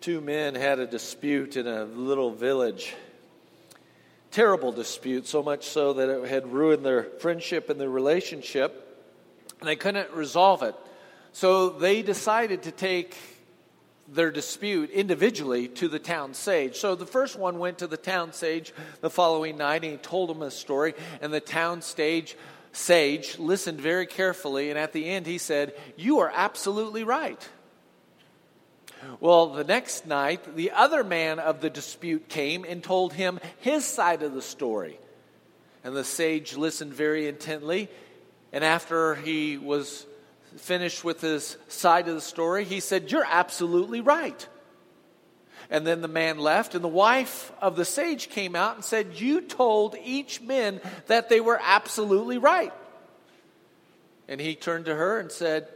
two men had a dispute in a little village. Terrible dispute, so much so that it had ruined their friendship and their relationship, and they couldn't resolve it. So they decided to take their dispute individually to the town sage. So the first one went to the town sage the following night and he told him a story, and the town stage sage listened very carefully, and at the end he said, You are absolutely right. Well, the next night, the other man of the dispute came and told him his side of the story. And the sage listened very intently. And after he was finished with his side of the story, he said, You're absolutely right. And then the man left, and the wife of the sage came out and said, You told each man that they were absolutely right. And he turned to her and said,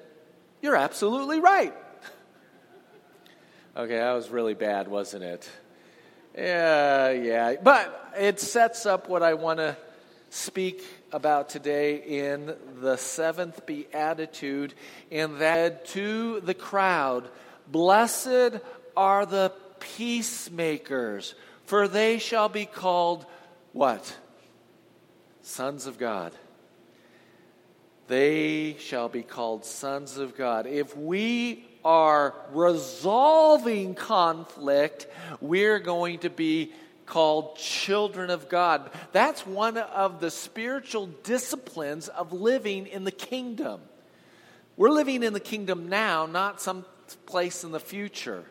You're absolutely right. Okay, that was really bad, wasn't it? Yeah, yeah. But it sets up what I want to speak about today in the seventh beatitude, and that to the crowd, blessed are the peacemakers, for they shall be called what? Sons of God. They shall be called sons of God. If we are resolving conflict, we're going to be called children of God. That's one of the spiritual disciplines of living in the kingdom. We're living in the kingdom now, not some place in the future.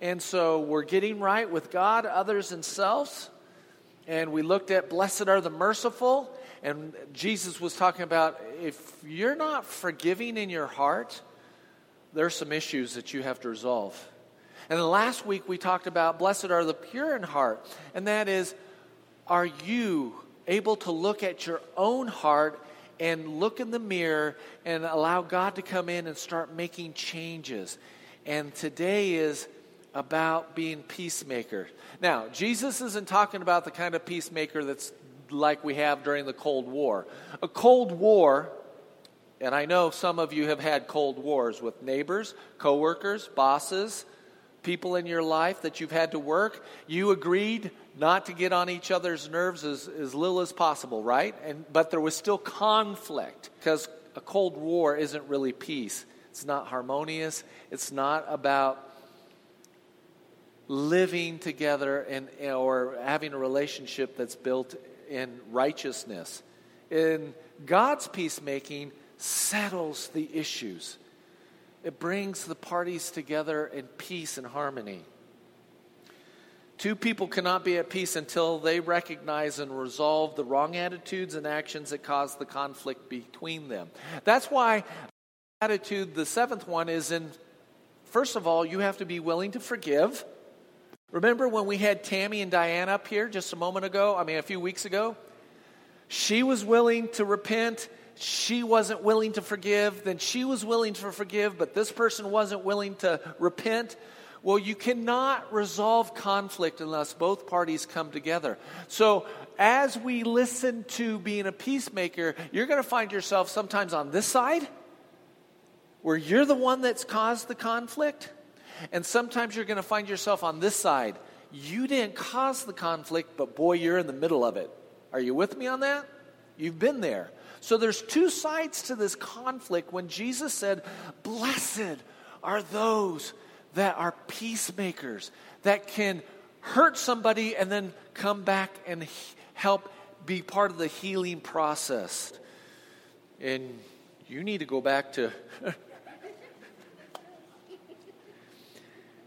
And so we're getting right with God, others, and selves. And we looked at blessed are the merciful. And Jesus was talking about if you're not forgiving in your heart, there are some issues that you have to resolve. And then last week we talked about blessed are the pure in heart. And that is, are you able to look at your own heart and look in the mirror and allow God to come in and start making changes? And today is about being peacemaker. Now, Jesus isn't talking about the kind of peacemaker that's like we have during the Cold War. A Cold War and I know some of you have had cold wars with neighbors, coworkers, bosses, people in your life that you've had to work. You agreed not to get on each other's nerves as, as little as possible, right? And, but there was still conflict because a cold war isn't really peace. It's not harmonious. It's not about living together and, or having a relationship that's built in righteousness. In God's peacemaking, settles the issues. It brings the parties together in peace and harmony. Two people cannot be at peace until they recognize and resolve the wrong attitudes and actions that cause the conflict between them. That's why attitude, the seventh one, is in first of all, you have to be willing to forgive. Remember when we had Tammy and Diane up here just a moment ago? I mean, a few weeks ago? She was willing to repent she wasn't willing to forgive, then she was willing to forgive, but this person wasn't willing to repent. Well, you cannot resolve conflict unless both parties come together. So, as we listen to being a peacemaker, you're going to find yourself sometimes on this side, where you're the one that's caused the conflict, and sometimes you're going to find yourself on this side. You didn't cause the conflict, but boy, you're in the middle of it. Are you with me on that? You've been there. So there's two sides to this conflict when Jesus said, Blessed are those that are peacemakers, that can hurt somebody and then come back and help be part of the healing process. And you need to go back to.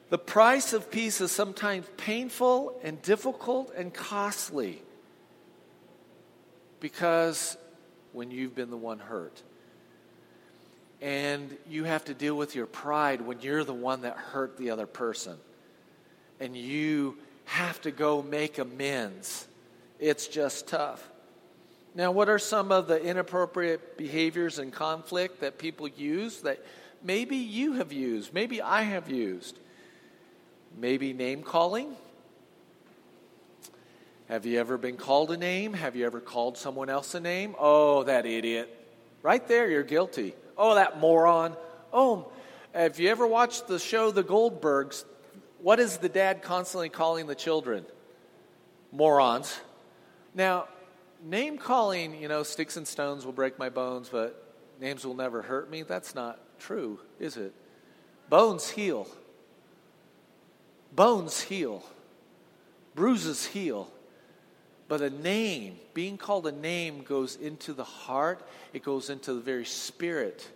the price of peace is sometimes painful and difficult and costly because when you've been the one hurt. And you have to deal with your pride when you're the one that hurt the other person. And you have to go make amends. It's just tough. Now, what are some of the inappropriate behaviors and conflict that people use that maybe you have used, maybe I have used? Maybe name calling. Have you ever been called a name? Have you ever called someone else a name? Oh, that idiot. Right there, you're guilty. Oh, that moron. Oh, have you ever watched the show The Goldbergs? What is the dad constantly calling the children? Morons. Now, name calling, you know, sticks and stones will break my bones, but names will never hurt me. That's not true, is it? Bones heal. Bones heal. Bruises heal. But a name, being called a name, goes into the heart, it goes into the very spirit.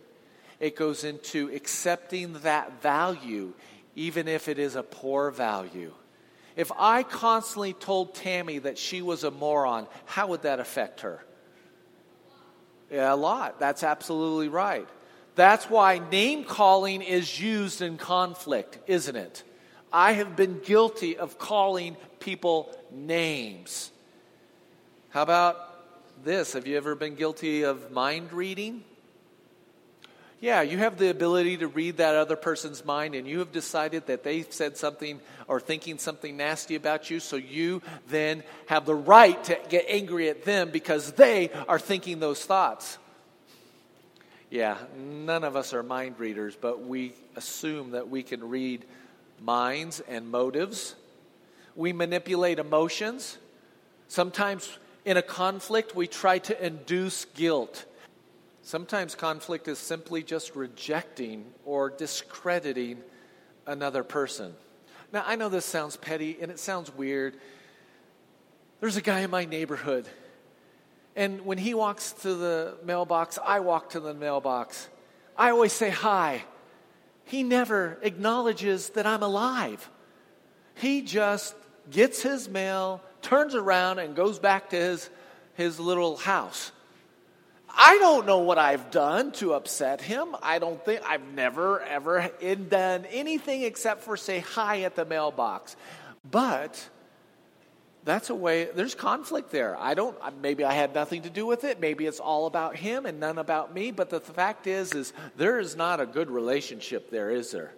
It goes into accepting that value even if it is a poor value. If I constantly told Tammy that she was a moron, how would that affect her? Yeah, a lot. That's absolutely right. That's why name calling is used in conflict, isn't it? I have been guilty of calling people names. How about this? Have you ever been guilty of mind reading? Yeah, you have the ability to read that other person's mind, and you have decided that they've said something or thinking something nasty about you, so you then have the right to get angry at them because they are thinking those thoughts. Yeah, none of us are mind readers, but we assume that we can read minds and motives. We manipulate emotions. Sometimes in a conflict, we try to induce guilt Sometimes conflict is simply just rejecting or discrediting another person. Now, I know this sounds petty and it sounds weird. There's a guy in my neighborhood, and when he walks to the mailbox, I walk to the mailbox. I always say hi. He never acknowledges that I'm alive. He just gets his mail, turns around, and goes back to his, his little house. I don't know what I've done to upset him. I don't think I've never, ever done anything except for say hi at the mailbox. But that's a way, there's conflict there. I don't, maybe I had nothing to do with it. Maybe it's all about him and none about me. But the, the fact is, is there is not a good relationship there, is there?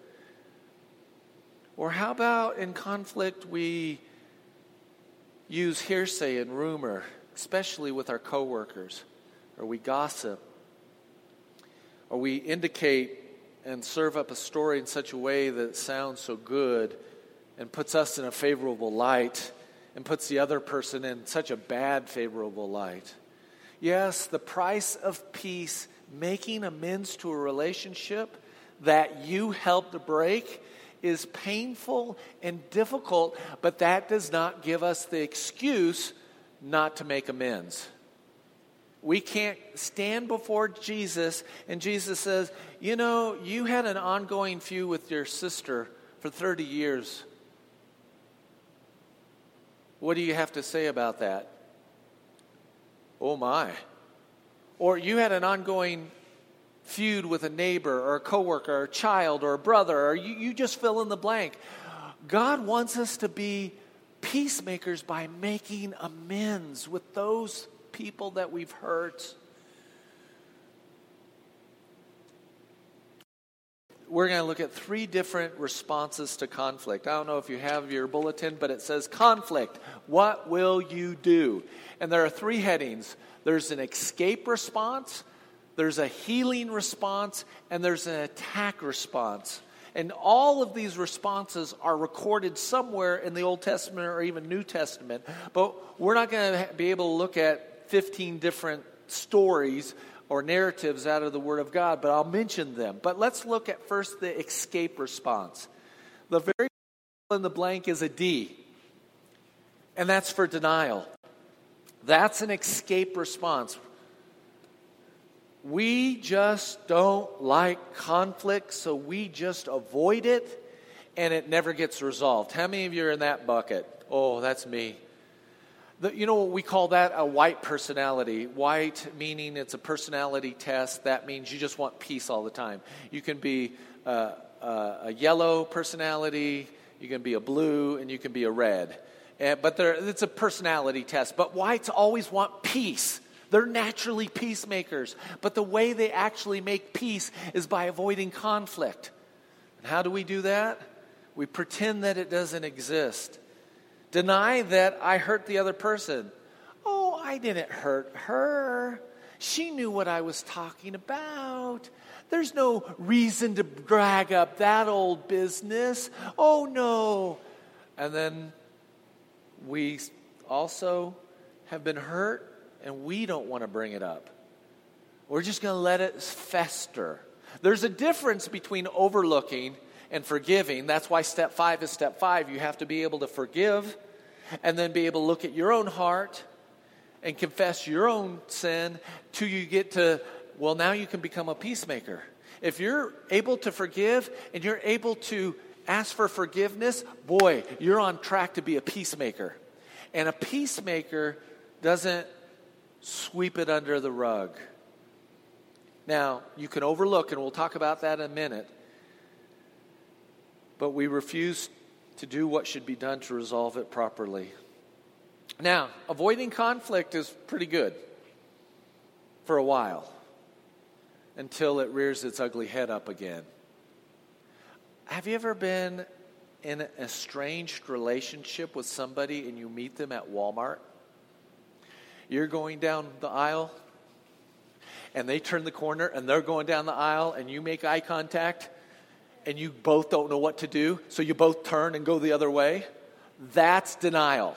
Or how about in conflict we use hearsay and rumor, especially with our coworkers? or we gossip, or we indicate and serve up a story in such a way that sounds so good and puts us in a favorable light and puts the other person in such a bad favorable light. Yes, the price of peace, making amends to a relationship that you helped to break, is painful and difficult, but that does not give us the excuse not to make amends. We can't stand before Jesus and Jesus says, You know, you had an ongoing feud with your sister for 30 years. What do you have to say about that? Oh my. Or you had an ongoing feud with a neighbor or a coworker or a child or a brother, or you, you just fill in the blank. God wants us to be peacemakers by making amends with those people that we've hurt. We're going to look at three different responses to conflict. I don't know if you have your bulletin, but it says conflict. What will you do? And there are three headings there's an escape response, there's a healing response, and there's an attack response. And all of these responses are recorded somewhere in the Old Testament or even New Testament. But we're not going to be able to look at 15 different stories or narratives out of the Word of God, but I'll mention them. But let's look at first the escape response. The very in the blank is a D, and that's for denial. That's an escape response. We just don't like conflict, so we just avoid it, and it never gets resolved. How many of you are in that bucket? Oh, that's me. The, you know, we call that a white personality. White meaning it's a personality test. That means you just want peace all the time. You can be uh, uh, a yellow personality, you can be a blue, and you can be a red. But it's a personality test. But whites always want peace. They're naturally peacemakers. But the way they actually make peace is by avoiding conflict. And how do we do that? We pretend that it doesn't exist. Deny that I hurt the other person. Oh, I didn't hurt her. She knew what I was talking about. There's no reason to drag up that old business. Oh no. And then we also have been hurt and we don't want to bring it up. We're just going to let it fester. There's a difference between overlooking and forgiving. That's why step five is step five. You have to be able to forgive and then be able to look at your own heart and confess your own sin till you get to, well, now you can become a peacemaker. If you're able to forgive and you're able to ask for forgiveness, boy, you're on track to be a peacemaker. And a peacemaker doesn't sweep it under the rug. Now, you can overlook, and we'll talk about that in a minute, but we refuse to do what should be done to resolve it properly. Now, avoiding conflict is pretty good for a while until it rears its ugly head up again. Have you ever been in an estranged relationship with somebody and you meet them at Walmart? You're going down the aisle and they turn the corner and they're going down the aisle and you make eye contact and you both don't know what to do, so you both turn and go the other way. That's denial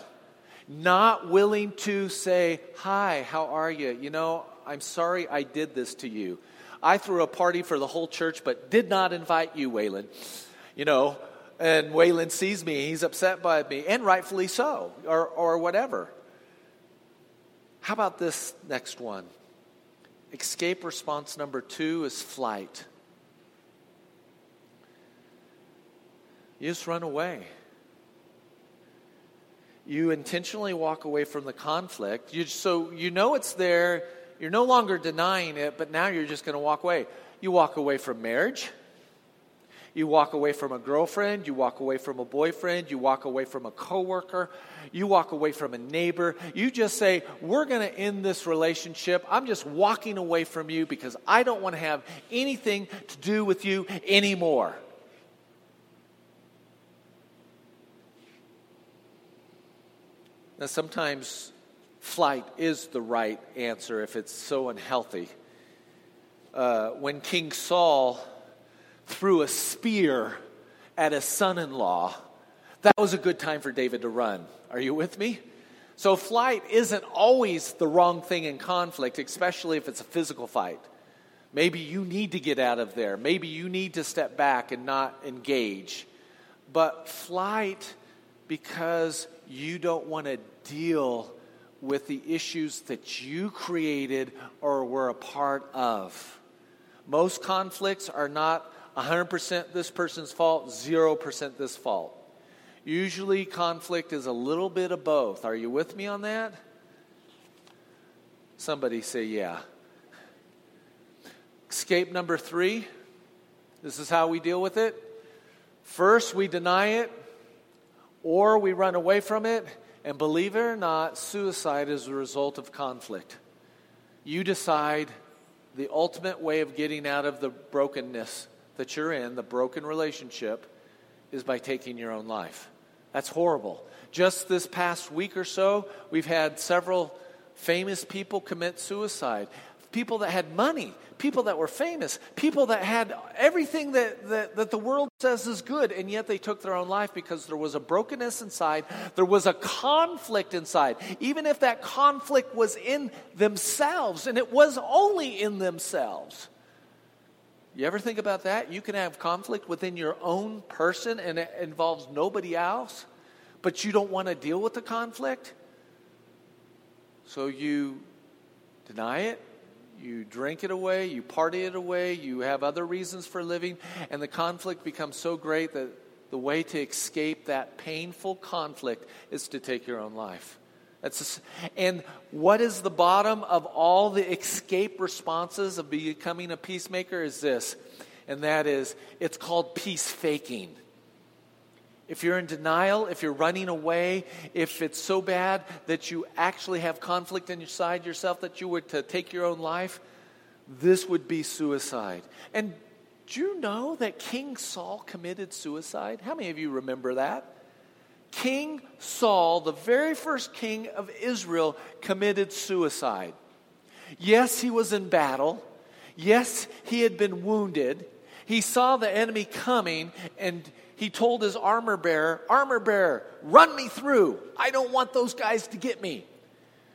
not willing to say, Hi, how are you? You know, I'm sorry I did this to you. I threw a party for the whole church, but did not invite you, Waylon. You know, and Waylon sees me, he's upset by me, and rightfully so, or, or whatever. How about this next one? Escape response number two is flight. You just run away you intentionally walk away from the conflict. You, so you know it's there. You're no longer denying it, but now you're just going to walk away. You walk away from marriage. You walk away from a girlfriend, you walk away from a boyfriend, you walk away from a coworker, you walk away from a neighbor. You just say, "We're going to end this relationship. I'm just walking away from you because I don't want to have anything to do with you anymore." Now, sometimes flight is the right answer if it's so unhealthy. Uh, when King Saul threw a spear at his son in law, that was a good time for David to run. Are you with me? So, flight isn't always the wrong thing in conflict, especially if it's a physical fight. Maybe you need to get out of there. Maybe you need to step back and not engage. But flight, because you don't want to deal with the issues that you created or were a part of. Most conflicts are not 100% this person's fault, 0% this fault. Usually, conflict is a little bit of both. Are you with me on that? Somebody say, yeah. Escape number three. This is how we deal with it. First, we deny it, or we run away from it, and believe it or not, suicide is a result of conflict. You decide the ultimate way of getting out of the brokenness that you're in, the broken relationship, is by taking your own life. That's horrible. Just this past week or so, we've had several famous people commit suicide people that had money, people that were famous, people that had everything that, that, that, the world says is good, and yet they took their own life because there was a brokenness inside, there was a conflict inside. Even if that conflict was in themselves, and it was only in themselves. You ever think about that? You can have conflict within your own person and it involves nobody else, but you don't want to deal with the conflict. So you deny it, you drink it away, you party it away, you have other reasons for living, and the conflict becomes so great that the way to escape that painful conflict is to take your own life. That's and what is the bottom of all the escape responses of becoming a peacemaker is this, and that is it's called peace faking. If you're in denial, if you're running away, if it's so bad that you actually have conflict inside yourself that you were to take your own life, this would be suicide. And do you know that King Saul committed suicide? How many of you remember that? King Saul, the very first king of Israel, committed suicide. Yes, he was in battle. Yes, he had been wounded. He saw the enemy coming and he told his armor bearer, Armor bearer, run me through. I don't want those guys to get me.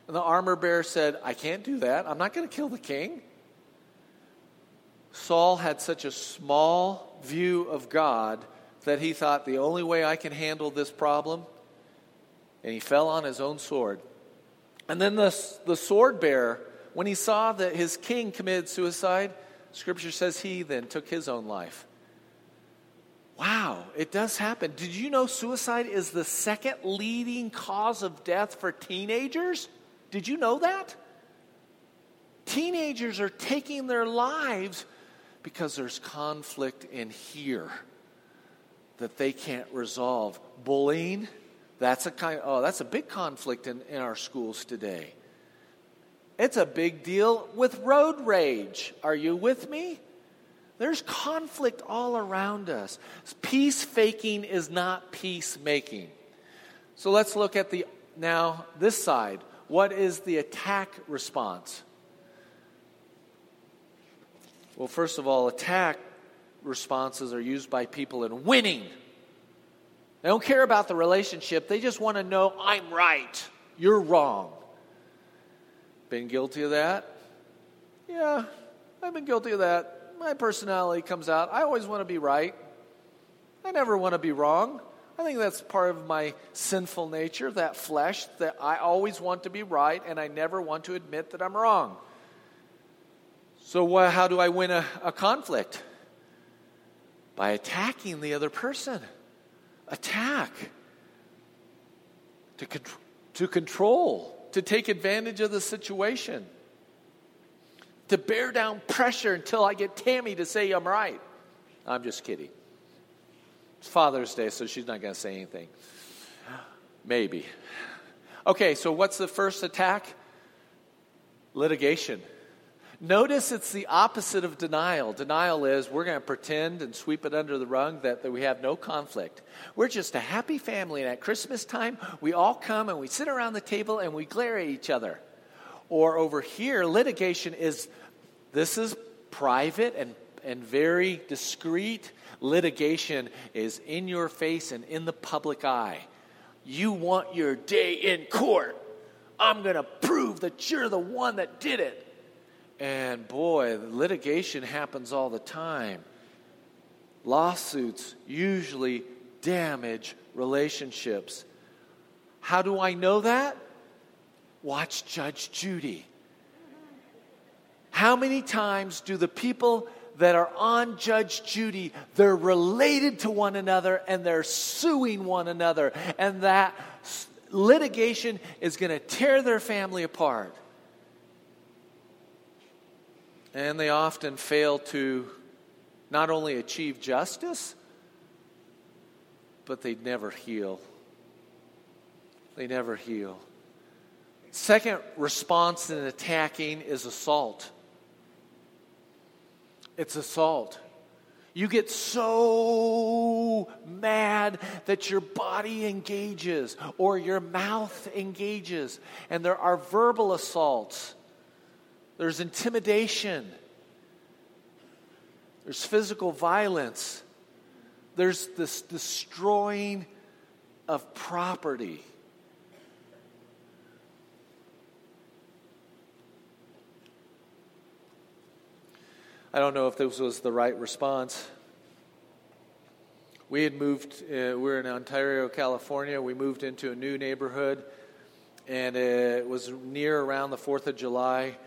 And the armor bearer said, I can't do that. I'm not going to kill the king. Saul had such a small view of God that he thought the only way I can handle this problem, and he fell on his own sword. And then the, the sword bearer, when he saw that his king committed suicide, scripture says he then took his own life. Wow, it does happen. Did you know suicide is the second leading cause of death for teenagers? Did you know that? Teenagers are taking their lives because there's conflict in here that they can't resolve. Bullying, that's a kind oh, that's a big conflict in, in our schools today. It's a big deal with road rage. Are you with me? There's conflict all around us. Peace faking is not peacemaking. So let's look at the now this side. What is the attack response? Well, first of all, attack responses are used by people in winning. They don't care about the relationship, they just want to know, I'm right, you're wrong. Been guilty of that? Yeah, I've been guilty of that my personality comes out. I always want to be right. I never want to be wrong. I think that's part of my sinful nature, that flesh, that I always want to be right and I never want to admit that I'm wrong. So, uh, how do I win a, a conflict? By attacking the other person. Attack. To, con- to control, to take advantage of the situation to bear down pressure until I get Tammy to say I'm right. I'm just kidding. It's Father's Day, so she's not going to say anything. Maybe. Okay, so what's the first attack? Litigation. Notice it's the opposite of denial. Denial is we're going to pretend and sweep it under the rug that, that we have no conflict. We're just a happy family, and at Christmas time, we all come and we sit around the table and we glare at each other. Or over here, litigation is this is private and, and very discreet. Litigation is in your face and in the public eye. You want your day in court. I'm going to prove that you're the one that did it. And boy, litigation happens all the time. Lawsuits usually damage relationships. How do I know that? Watch Judge Judy. How many times do the people that are on Judge Judy, they're related to one another and they're suing one another, and that litigation is going to tear their family apart. And they often fail to not only achieve justice, but they never heal. They never heal. Second response in attacking is assault. It's assault. You get so mad that your body engages or your mouth engages. And there are verbal assaults, there's intimidation, there's physical violence, there's this destroying of property. I don't know if this was the right response. We had moved, uh, we're in Ontario, California. We moved into a new neighborhood, and it was near around the 4th of July,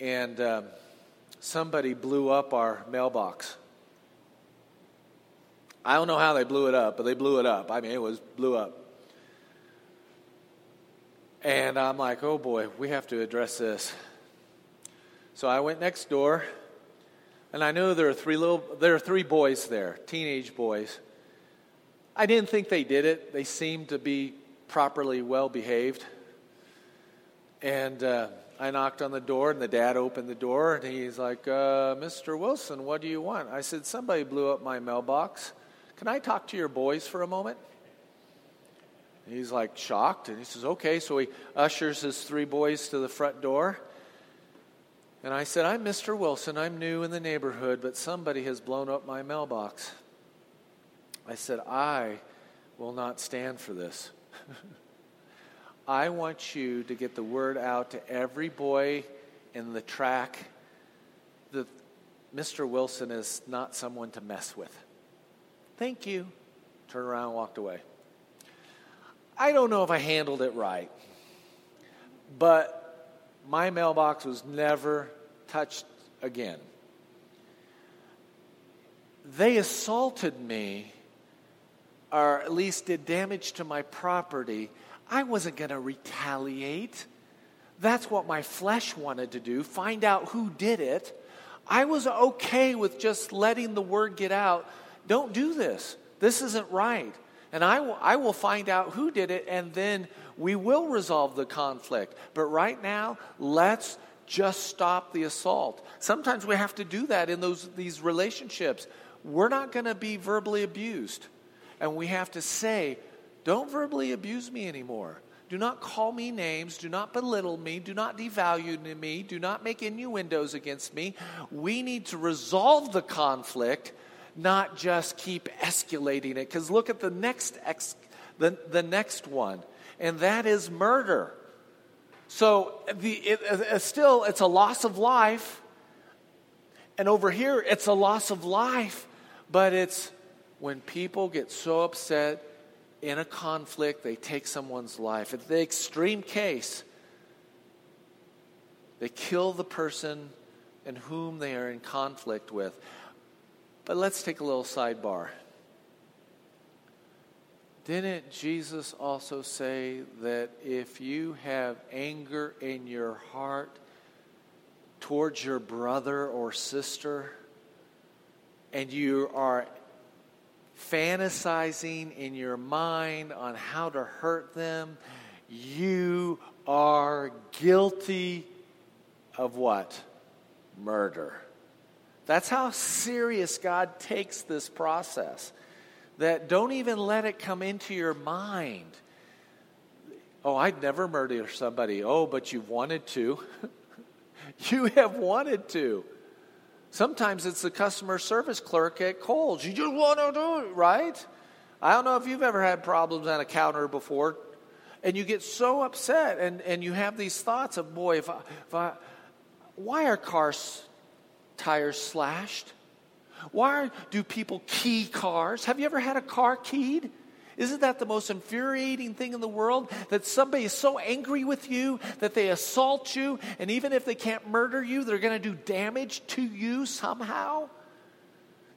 and um, somebody blew up our mailbox. I don't know how they blew it up, but they blew it up. I mean, it was blew up. And I'm like, oh boy, we have to address this. So I went next door and I know there are three little there are three boys there, teenage boys. I didn't think they did it. They seemed to be properly well behaved. And uh, I knocked on the door, and the dad opened the door, and he's like, uh, Mr. Wilson, what do you want? I said, Somebody blew up my mailbox. Can I talk to your boys for a moment? He's like shocked, and he says, Okay. So he ushers his three boys to the front door. And I said, I'm Mr. Wilson. I'm new in the neighborhood, but somebody has blown up my mailbox. I said, I will not stand for this. I want you to get the word out to every boy in the track that Mr. Wilson is not someone to mess with. Thank you. Turned around and walked away. I don't know if I handled it right, but my mailbox was never touched again. They assaulted me, or at least did damage to my property. I wasn't going to retaliate. That's what my flesh wanted to do find out who did it. I was okay with just letting the word get out. Don't do this. This isn't right. And I will, I will find out who did it, and then we will resolve the conflict. But right now, let's just stop the assault. Sometimes we have to do that in those, these relationships. We're not going to be verbally abused. And we have to say, don't verbally abuse me anymore. Do not call me names. Do not belittle me. Do not devalue me. Do not make innuendos against me. We need to resolve the conflict, not just keep escalating it. Because look at the next, ex, the, the next one, and that is murder. So the, it, it, still, it's a loss of life. And over here, it's a loss of life. But it's when people get so upset in a conflict, they take someone's life. In the extreme case, they kill the person in whom they are in conflict with. But let's take a little sidebar. Didn't Jesus also say that if you have anger in your heart towards your brother or sister, and you are fantasizing in your mind on how to hurt them, you are guilty of what? Murder. That's how serious God takes this process. That don't even let it come into your mind. Oh, I'd never murder somebody. Oh, but you've wanted to. you have wanted to. Sometimes it's the customer service clerk at Kohl's. You just want to do it, right? I don't know if you've ever had problems on a counter before, and you get so upset, and, and you have these thoughts of, boy, if I, if I, why are cars tires slashed? Why do people key cars? Have you ever had a car keyed? Isn't that the most infuriating thing in the world? That somebody is so angry with you that they assault you, and even if they can't murder you, they're going to do damage to you somehow?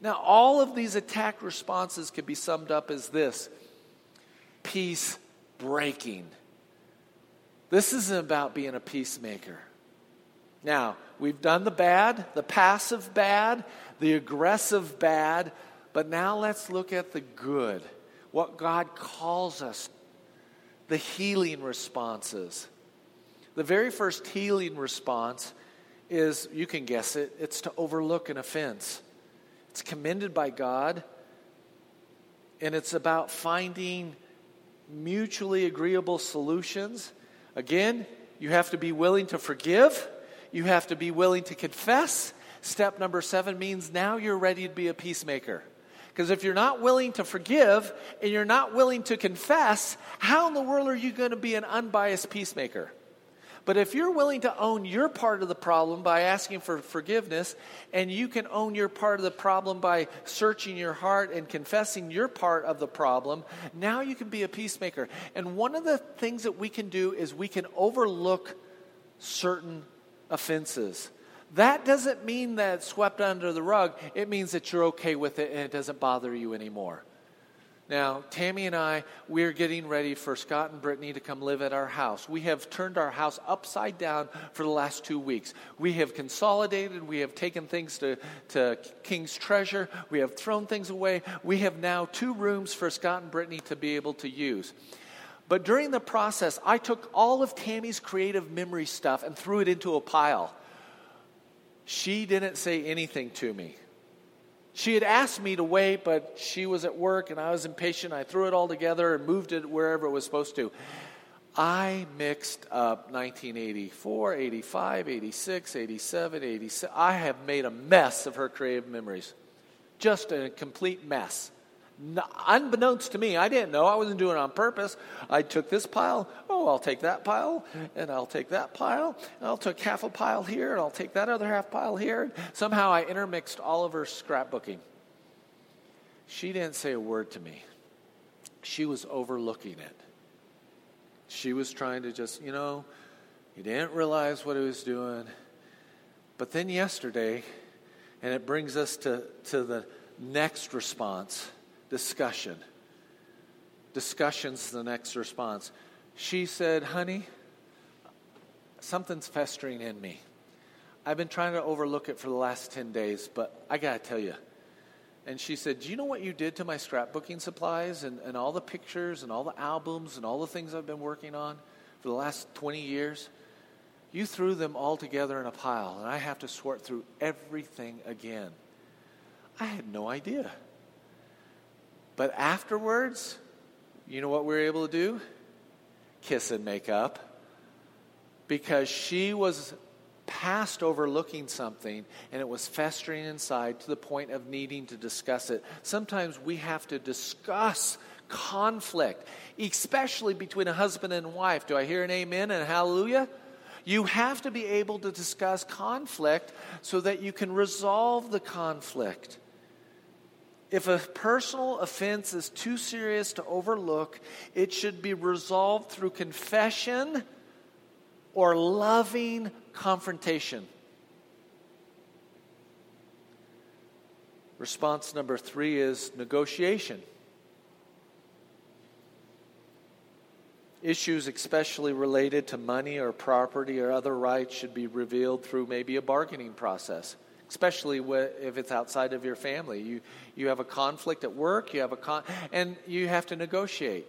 Now, all of these attack responses can be summed up as this peace breaking. This isn't about being a peacemaker. Now, we've done the bad, the passive bad, the aggressive bad, but now let's look at the good what God calls us, the healing responses. The very first healing response is, you can guess it, it's to overlook an offense. It's commended by God, and it's about finding mutually agreeable solutions. Again, you have to be willing to forgive, you have to be willing to confess. Step number seven means now you're ready to be a peacemaker. Because if you're not willing to forgive and you're not willing to confess, how in the world are you going to be an unbiased peacemaker? But if you're willing to own your part of the problem by asking for forgiveness, and you can own your part of the problem by searching your heart and confessing your part of the problem, now you can be a peacemaker. And one of the things that we can do is we can overlook certain offenses. That doesn't mean that it's swept under the rug. It means that you're okay with it and it doesn't bother you anymore. Now, Tammy and I, we're getting ready for Scott and Brittany to come live at our house. We have turned our house upside down for the last two weeks. We have consolidated. We have taken things to, to King's Treasure. We have thrown things away. We have now two rooms for Scott and Brittany to be able to use. But during the process, I took all of Tammy's creative memory stuff and threw it into a pile. She didn't say anything to me. She had asked me to wait, but she was at work and I was impatient. I threw it all together and moved it wherever it was supposed to. I mixed up 1984, 85, 86, 87, 87. I have made a mess of her creative memories. Just a complete mess. No, unbeknownst to me, I didn't know. I wasn't doing it on purpose. I took this pile. Oh, I'll take that pile, and I'll take that pile. And I'll take half a pile here, and I'll take that other half pile here. Somehow I intermixed all of her scrapbooking. She didn't say a word to me. She was overlooking it. She was trying to just, you know, he didn't realize what he was doing. But then yesterday, and it brings us to, to the next response discussion. Discussion's the next response. She said, Honey, something's festering in me. I've been trying to overlook it for the last 10 days, but I got to tell you, and she said, Do you know what you did to my scrapbooking supplies and, and all the pictures and all the albums and all the things I've been working on for the last 20 years? You threw them all together in a pile, and I have to sort through everything again. I had no idea. But afterwards, you know what we were able to do? Kiss and make up. Because she was past overlooking something and it was festering inside to the point of needing to discuss it. Sometimes we have to discuss conflict, especially between a husband and wife. Do I hear an amen and hallelujah? You have to be able to discuss conflict so that you can resolve the conflict. If a personal offense is too serious to overlook, it should be resolved through confession or loving confrontation. Response number three is negotiation. Issues, especially related to money or property or other rights, should be revealed through maybe a bargaining process, especially if it's outside of your family. You, you have a conflict at work, you have a con- and you have to negotiate.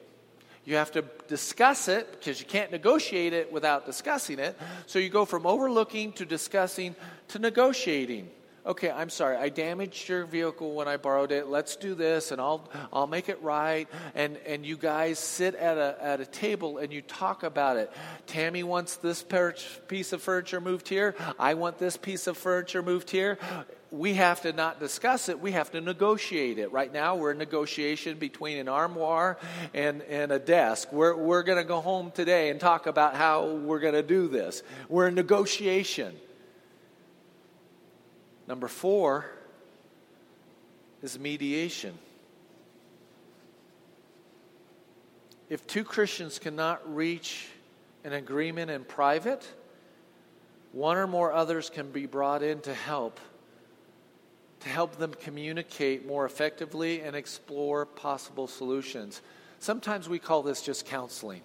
You have to discuss it because you can't negotiate it without discussing it. So you go from overlooking to discussing to negotiating. Okay, I'm sorry. I damaged your vehicle when I borrowed it. Let's do this and I'll I'll make it right. And and you guys sit at a at a table and you talk about it. Tammy wants this piece of furniture moved here. I want this piece of furniture moved here we have to not discuss it, we have to negotiate it. Right now, we're in negotiation between an armoire and, and a desk. We're, we're going to go home today and talk about how we're going to do this. We're in negotiation. Number four is mediation. If two Christians cannot reach an agreement in private, one or more others can be brought in to help to help them communicate more effectively and explore possible solutions. Sometimes we call this just counseling.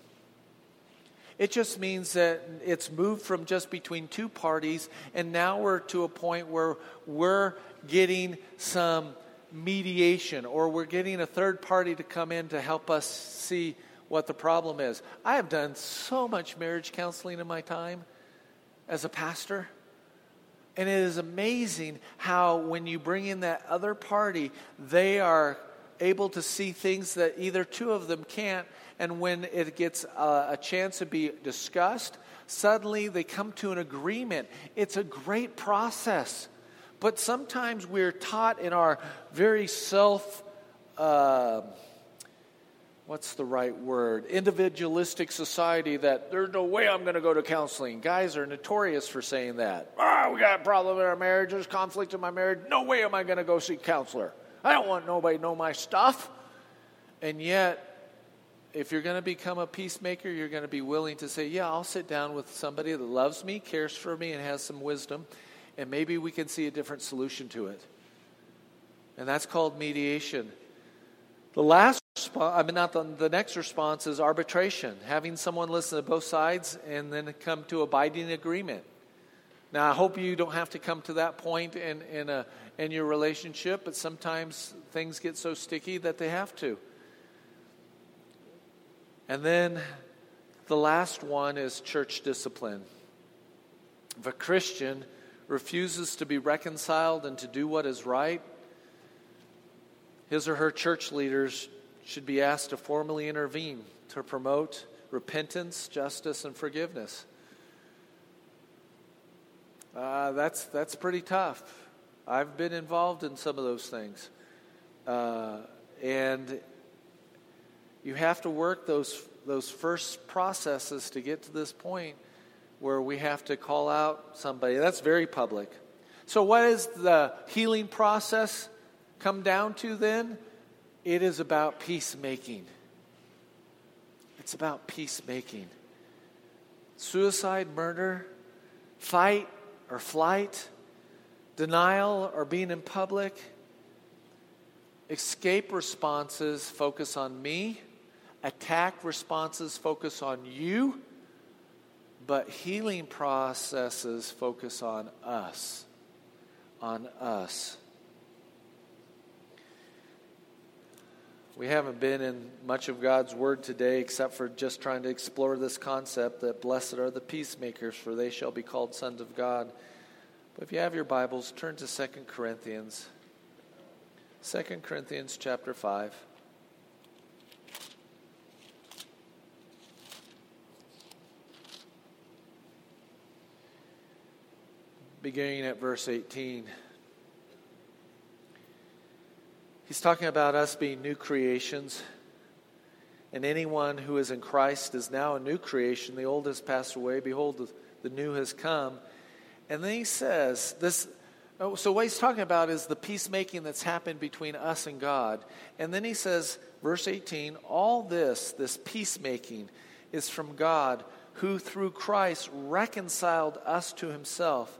It just means that it's moved from just between two parties, and now we're to a point where we're getting some mediation or we're getting a third party to come in to help us see what the problem is. I have done so much marriage counseling in my time as a pastor. And it is amazing how, when you bring in that other party, they are able to see things that either two of them can't. And when it gets a, a chance to be discussed, suddenly they come to an agreement. It's a great process. But sometimes we're taught in our very self. Uh, what's the right word? Individualistic society that there's no way I'm going to go to counseling. Guys are notorious for saying that. Ah, we got a problem in our marriage. There's conflict in my marriage. No way am I going to go see counselor. I don't want nobody to know my stuff. And yet, if you're going to become a peacemaker, you're going to be willing to say, Yeah, I'll sit down with somebody that loves me, cares for me, and has some wisdom, and maybe we can see a different solution to it. And that's called mediation. The last response, I mean, not the, the next response is arbitration, having someone listen to both sides and then come to a binding agreement. Now, I hope you don't have to come to that point in, in, a, in your relationship, but sometimes things get so sticky that they have to. And then the last one is church discipline. If a Christian refuses to be reconciled and to do what is right, his or her church leaders should be asked to formally intervene to promote repentance, justice, and forgiveness. Uh, that's, that's pretty tough. I've been involved in some of those things. Uh, and you have to work those, those first processes to get to this point where we have to call out somebody. That's very public. So, what is the healing process come down to then? It is about peacemaking. It's about peacemaking. Suicide, murder, fight or flight, denial or being in public. Escape responses focus on me, attack responses focus on you, but healing processes focus on us. On us. We haven't been in much of God's Word today except for just trying to explore this concept that blessed are the peacemakers, for they shall be called sons of God. But if you have your Bibles, turn to 2 Corinthians. 2 Corinthians chapter 5. Beginning at verse 18. He's talking about us being new creations. And anyone who is in Christ is now a new creation. The old has passed away. Behold, the new has come. And then he says, this. Oh, so, what he's talking about is the peacemaking that's happened between us and God. And then he says, verse 18, all this, this peacemaking, is from God, who through Christ reconciled us to himself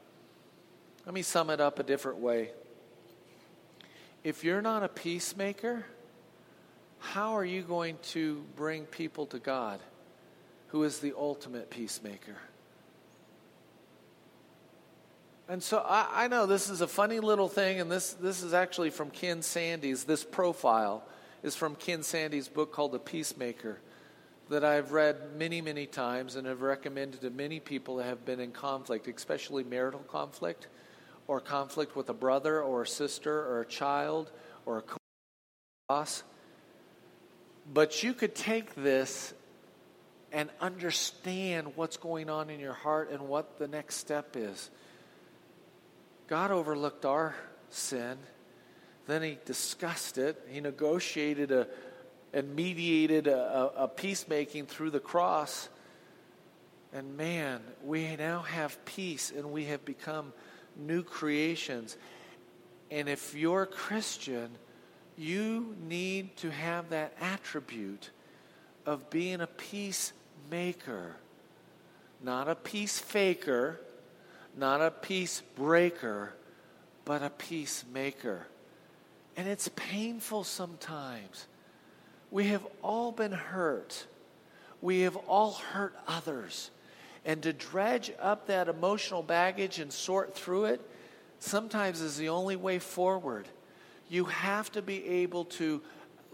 Let me sum it up a different way if you're not a peacemaker, how are you going to bring people to God, who is the ultimate peacemaker? And so I, I, know this is a funny little thing, and this, this is actually from Ken Sande's. This profile is from Ken Sande's book called The Peacemaker, that I've read many, many times and have recommended to many people that have been in conflict, especially marital conflict or conflict with a brother or a sister or a child or a boss. But you could take this and understand what's going on in your heart and what the next step is. God overlooked our sin. Then he discussed it. He negotiated a, and mediated a, a, a peacemaking through the cross. And man, we now have peace and we have become new creations. And if you're a Christian, you need to have that attribute of being a peacemaker, not a peace faker, not a peace breaker, but a peacemaker. And it's painful sometimes. We have all been hurt. We have all hurt others. And to dredge up that emotional baggage and sort through it sometimes is the only way forward. You have to be able to,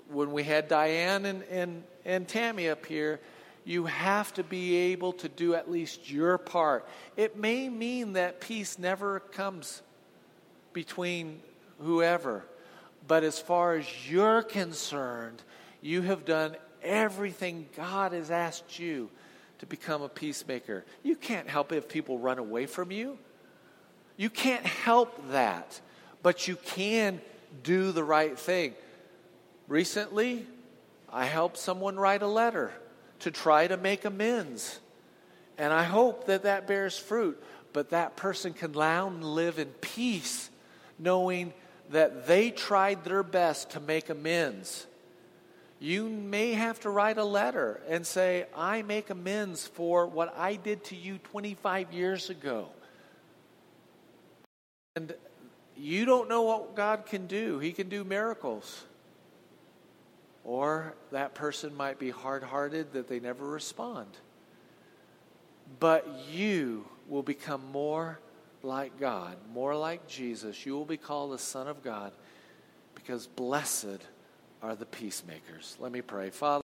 when we had Diane and, and, and Tammy up here, you have to be able to do at least your part. It may mean that peace never comes between whoever, but as far as you're concerned, you have done everything God has asked you to become a peacemaker. You can't help it if people run away from you. You can't help that, but you can do the right thing. Recently, I helped someone write a letter to try to make amends. And I hope that that bears fruit, but that person can now live in peace, knowing that they tried their best to make amends you may have to write a letter and say, I make amends for what I did to you 25 years ago. And you don't know what God can do. He can do miracles. Or that person might be hard hearted that they never respond. but you will become more like God, more like Jesus. You will be called the Son of God because blessed are the peacemakers. Let me pray. Father,